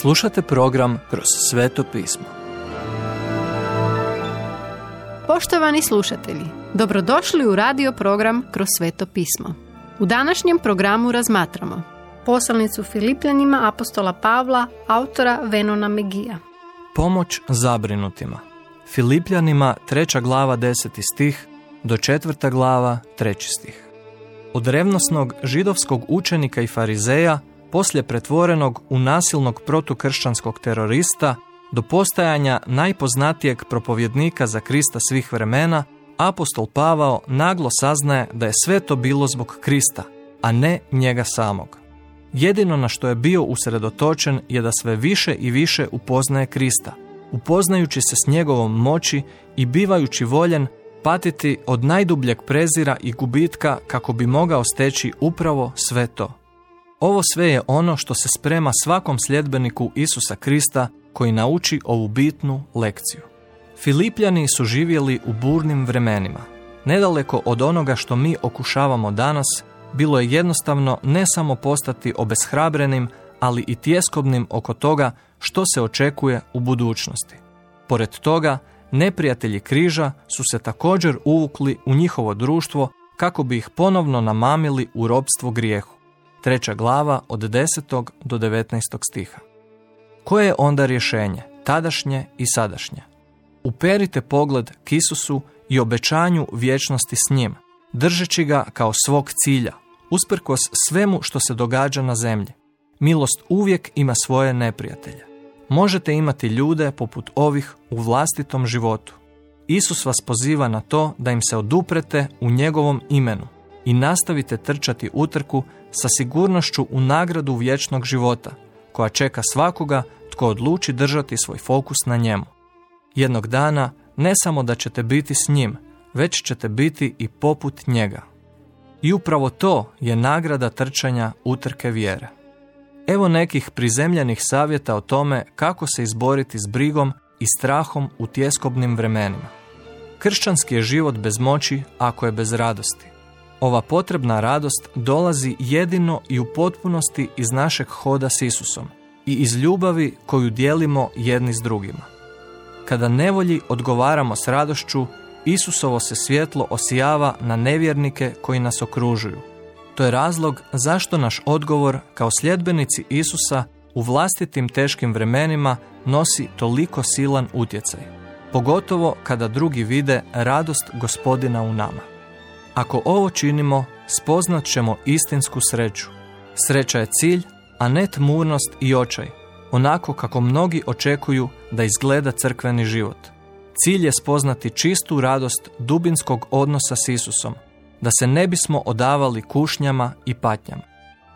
Slušate program Kroz sveto pismo. Poštovani slušatelji, dobrodošli u radio program Kroz sveto pismo. U današnjem programu razmatramo poslanicu Filipljanima apostola Pavla, autora Venona Megija. Pomoć zabrinutima. Filipljanima treća glava deseti stih do četvrta glava treći stih. Od revnosnog židovskog učenika i farizeja poslije pretvorenog u nasilnog protukršćanskog terorista do postajanja najpoznatijeg propovjednika za Krista svih vremena, apostol Pavao naglo saznaje da je sve to bilo zbog Krista, a ne njega samog. Jedino na što je bio usredotočen je da sve više i više upoznaje Krista, upoznajući se s njegovom moći i bivajući voljen patiti od najdubljeg prezira i gubitka kako bi mogao steći upravo sve to. Ovo sve je ono što se sprema svakom sljedbeniku Isusa Krista koji nauči ovu bitnu lekciju. Filipljani su živjeli u burnim vremenima. Nedaleko od onoga što mi okušavamo danas, bilo je jednostavno ne samo postati obeshrabrenim, ali i tjeskobnim oko toga što se očekuje u budućnosti. Pored toga, neprijatelji križa su se također uvukli u njihovo društvo kako bi ih ponovno namamili u robstvo grijehu treća glava od 10. do 19. stiha. Koje je onda rješenje, tadašnje i sadašnje? Uperite pogled k Isusu i obećanju vječnosti s njim, držeći ga kao svog cilja, usprkos svemu što se događa na zemlji. Milost uvijek ima svoje neprijatelje. Možete imati ljude poput ovih u vlastitom životu. Isus vas poziva na to da im se oduprete u njegovom imenu i nastavite trčati utrku sa sigurnošću u nagradu vječnog života, koja čeka svakoga tko odluči držati svoj fokus na njemu. Jednog dana ne samo da ćete biti s njim, već ćete biti i poput njega. I upravo to je nagrada trčanja utrke vjere. Evo nekih prizemljenih savjeta o tome kako se izboriti s brigom i strahom u tjeskobnim vremenima. Kršćanski je život bez moći ako je bez radosti. Ova potrebna radost dolazi jedino i u potpunosti iz našeg hoda s Isusom i iz ljubavi koju dijelimo jedni s drugima. Kada nevolji odgovaramo s radošću, Isusovo se svjetlo osijava na nevjernike koji nas okružuju. To je razlog zašto naš odgovor kao sljedbenici Isusa u vlastitim teškim vremenima nosi toliko silan utjecaj, pogotovo kada drugi vide radost gospodina u nama. Ako ovo činimo, spoznat ćemo istinsku sreću. Sreća je cilj, a ne tmurnost i očaj, onako kako mnogi očekuju da izgleda crkveni život. Cilj je spoznati čistu radost dubinskog odnosa s Isusom, da se ne bismo odavali kušnjama i patnjama.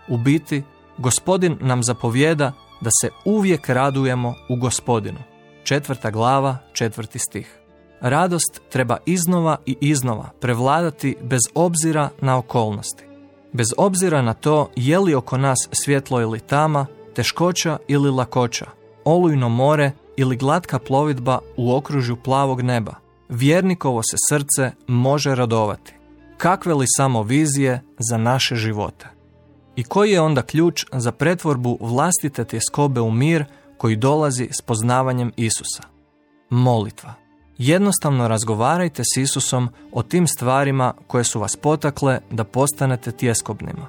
U biti, gospodin nam zapovjeda da se uvijek radujemo u gospodinu. Četvrta glava, četvrti stih. Radost treba iznova i iznova prevladati bez obzira na okolnosti. Bez obzira na to je li oko nas svjetlo ili tama, teškoća ili lakoća, olujno more ili glatka plovidba u okružju plavog neba, vjernikovo se srce može radovati. Kakve li samo vizije za naše živote? I koji je onda ključ za pretvorbu vlastite tjeskobe u mir koji dolazi s poznavanjem Isusa? Molitva. Jednostavno razgovarajte s Isusom o tim stvarima koje su vas potakle da postanete tjeskobnima.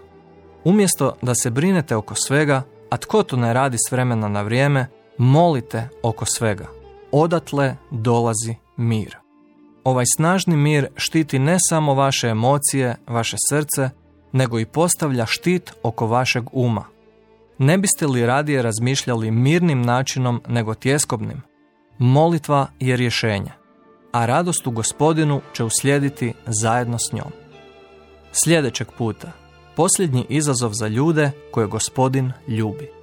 Umjesto da se brinete oko svega, a tko to ne radi s vremena na vrijeme, molite oko svega. Odatle dolazi mir. Ovaj snažni mir štiti ne samo vaše emocije, vaše srce, nego i postavlja štit oko vašeg uma. Ne biste li radije razmišljali mirnim načinom nego tjeskobnim? Molitva je rješenje a radost u gospodinu će uslijediti zajedno s njom. Sljedećeg puta, posljednji izazov za ljude koje gospodin ljubi.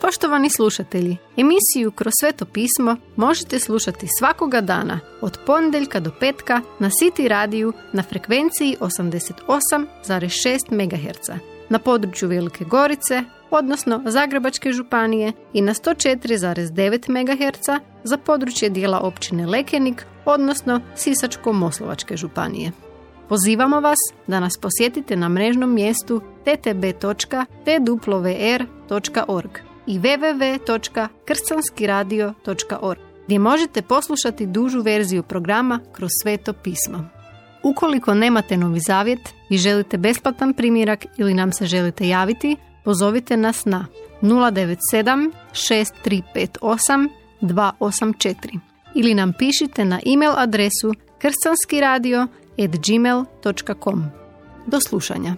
Poštovani slušatelji, emisiju Kroz sveto pismo možete slušati svakoga dana od ponedjeljka do petka na City radiju na frekvenciji 88,6 MHz na području Velike Gorice, odnosno Zagrebačke županije i na 104,9 MHz za područje dijela općine Lekenik, odnosno Sisačko-Moslovačke županije. Pozivamo vas da nas posjetite na mrežnom mjestu ttb.twr.org i www.kršćanskiradio.org gdje možete poslušati dužu verziju programa kroz sveto pismo. Ukoliko nemate novi zavjet i želite besplatan primjerak ili nam se želite javiti, pozovite nas na 097 6358 284 ili nam pišite na e-mail adresu kršćanskiradio.gmail.com Do slušanja.